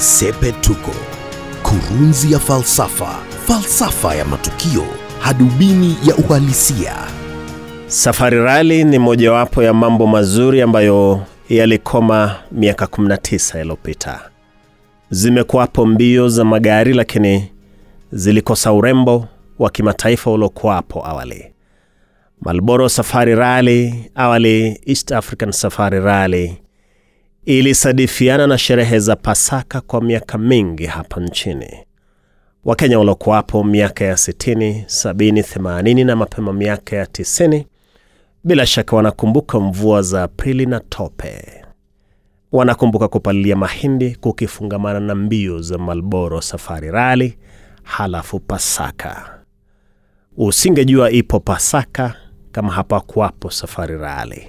Sepetuko, kurunzi ya falsafa, falsafa ya matukio, hadubini ya uhalisia. Safari Rally ni mojawapo ya mambo mazuri ambayo yalikoma miaka 19 iliyopita. Zimekuwapo mbio za magari, lakini zilikosa urembo wa kimataifa uliokuwapo awali. Marlboro Safari Rally, awali East African Safari Rally, ilisadifiana na sherehe za Pasaka kwa miaka mingi hapa nchini. Wakenya waliokuwapo miaka ya 60, 70, 80 na mapema miaka ya 90 bila shaka wanakumbuka mvua za Aprili na tope. Wanakumbuka kupalilia mahindi kukifungamana na mbio za Malboro Safari Rali, halafu Pasaka. Usingejua ipo Pasaka kama hapakuwapo Safari Rally.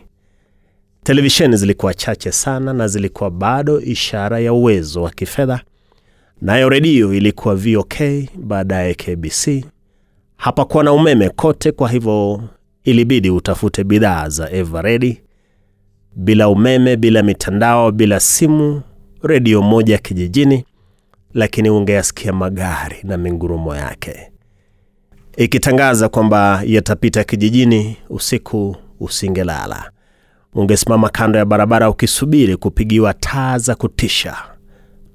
Televisheni zilikuwa chache sana na zilikuwa bado ishara ya uwezo wa kifedha, nayo redio ilikuwa VOK, baadaye KBC. Hapakuwa na umeme kote, kwa hivyo ilibidi utafute bidhaa za Everready. Bila umeme, bila mitandao, bila simu, redio moja kijijini, lakini ungeyasikia magari na mingurumo yake ikitangaza kwamba yatapita kijijini usiku, usingelala. Ungesimama kando ya barabara ukisubiri kupigiwa taa za kutisha,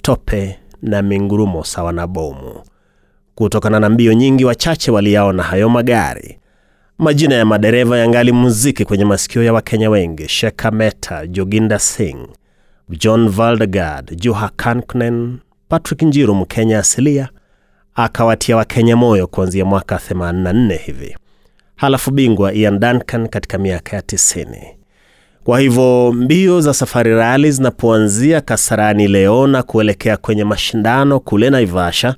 tope na mingurumo sawa na bomu. Kutokana na mbio nyingi, wachache waliyaona hayo magari. Majina ya madereva yangali muziki kwenye masikio ya Wakenya wengi: shekameta Joginda Singh, John Valdegard, Juha Kanknen, Patrick Njiru, Mkenya asilia akawatia Wakenya moyo kuanzia mwaka 84 hivi, halafu bingwa Ian Duncan katika miaka ya 90. Kwa hivyo mbio za Safari Rally zinapoanzia Kasarani leo na kuelekea kwenye mashindano kule Naivasha,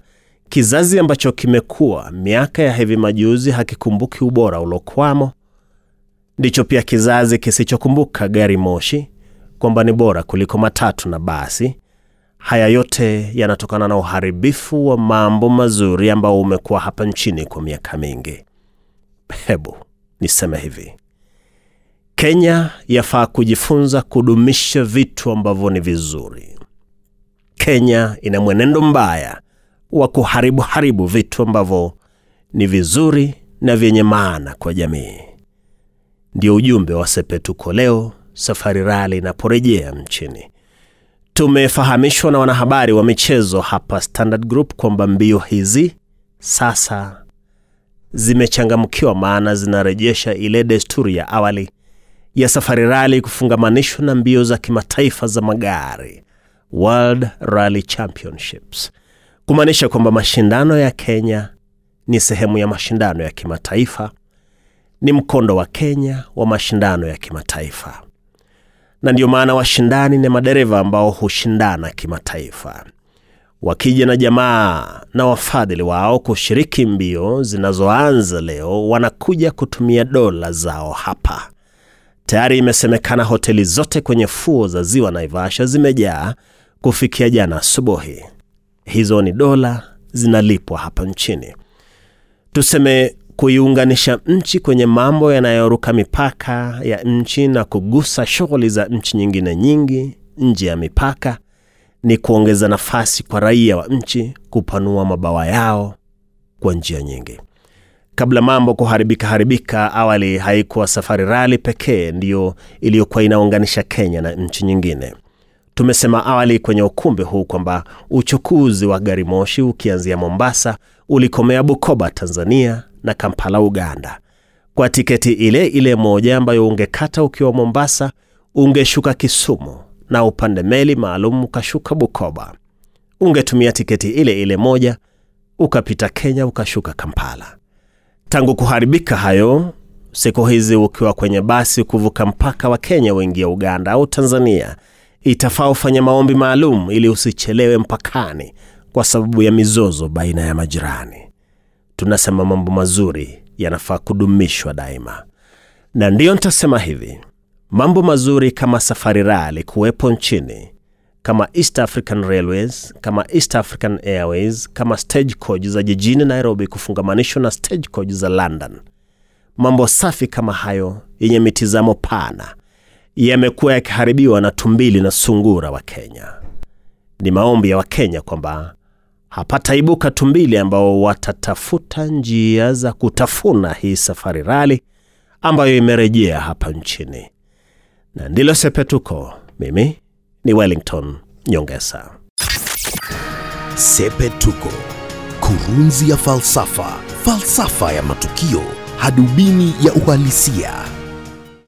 kizazi ambacho kimekuwa miaka ya hivi majuzi hakikumbuki ubora uliokwamo, ndicho pia kizazi kisichokumbuka gari moshi kwamba ni bora kuliko matatu na basi. Haya yote yanatokana na uharibifu wa mambo mazuri ambao umekuwa hapa nchini kwa miaka mingi. Hebu niseme hivi, Kenya yafaa kujifunza kudumisha vitu ambavyo ni vizuri. Kenya ina mwenendo mbaya wa kuharibu haribu vitu ambavyo ni vizuri na vyenye maana kwa jamii. Ndio ujumbe wa Sepetuko leo Safari Rali inaporejea nchini. Tumefahamishwa na wanahabari wa michezo hapa Standard Group kwamba mbio hizi sasa zimechangamkiwa, maana zinarejesha ile desturi ya awali ya Safari Rally kufungamanishwa na mbio za kimataifa za magari, World Rally Championships, kumaanisha kwamba mashindano ya Kenya ni sehemu ya mashindano ya kimataifa, ni mkondo wa Kenya wa mashindano ya kimataifa na ndio maana washindani ni madereva ambao hushindana kimataifa. Wakija na jamaa na wafadhili wao kushiriki mbio zinazoanza leo, wanakuja kutumia dola zao hapa. Tayari imesemekana hoteli zote kwenye fuo za ziwa Naivasha zimejaa kufikia jana asubuhi. Hizo ni dola zinalipwa hapa nchini. Tuseme kuiunganisha nchi kwenye mambo yanayoruka mipaka ya nchi na kugusa shughuli za nchi nyingine nyingi nje ya mipaka ni kuongeza nafasi kwa raia wa nchi kupanua mabawa yao kwa njia nyingi. Kabla mambo kuharibika haribika, awali haikuwa Safari Rali pekee ndiyo iliyokuwa inaunganisha Kenya na nchi nyingine. Tumesema awali kwenye ukumbi huu kwamba uchukuzi wa gari moshi ukianzia Mombasa ulikomea Bukoba, Tanzania na Kampala, Uganda, kwa tiketi ile ile moja ambayo ungekata ukiwa Mombasa, ungeshuka Kisumu na upande meli maalum ukashuka Bukoba. Ungetumia tiketi ile ile moja ukapita Kenya ukashuka Kampala. Tangu kuharibika hayo, siku hizi ukiwa kwenye basi kuvuka mpaka wa Kenya uingia Uganda au Tanzania, itafaa ufanye maombi maalum ili usichelewe mpakani kwa sababu ya mizozo baina ya majirani. Tunasema mambo mazuri yanafaa kudumishwa daima, na ndiyo nitasema hivi: mambo mazuri kama Safari Rally kuwepo nchini, kama East African Railways, kama East African Airways, kama Stagecoach za jijini Nairobi kufungamanishwa na Stagecoach za London. Mambo safi kama hayo yenye mitizamo pana yamekuwa yakiharibiwa na tumbili na sungura wa Kenya. Ni maombi ya Wakenya kwamba hapataibuka tumbili ambao watatafuta njia za kutafuna hii Safari Rali ambayo imerejea hapa nchini, na ndilo Sepetuko. Mimi ni Wellington Nyongesa. Sepetuko, kurunzi ya falsafa, falsafa ya matukio, hadubini ya uhalisia.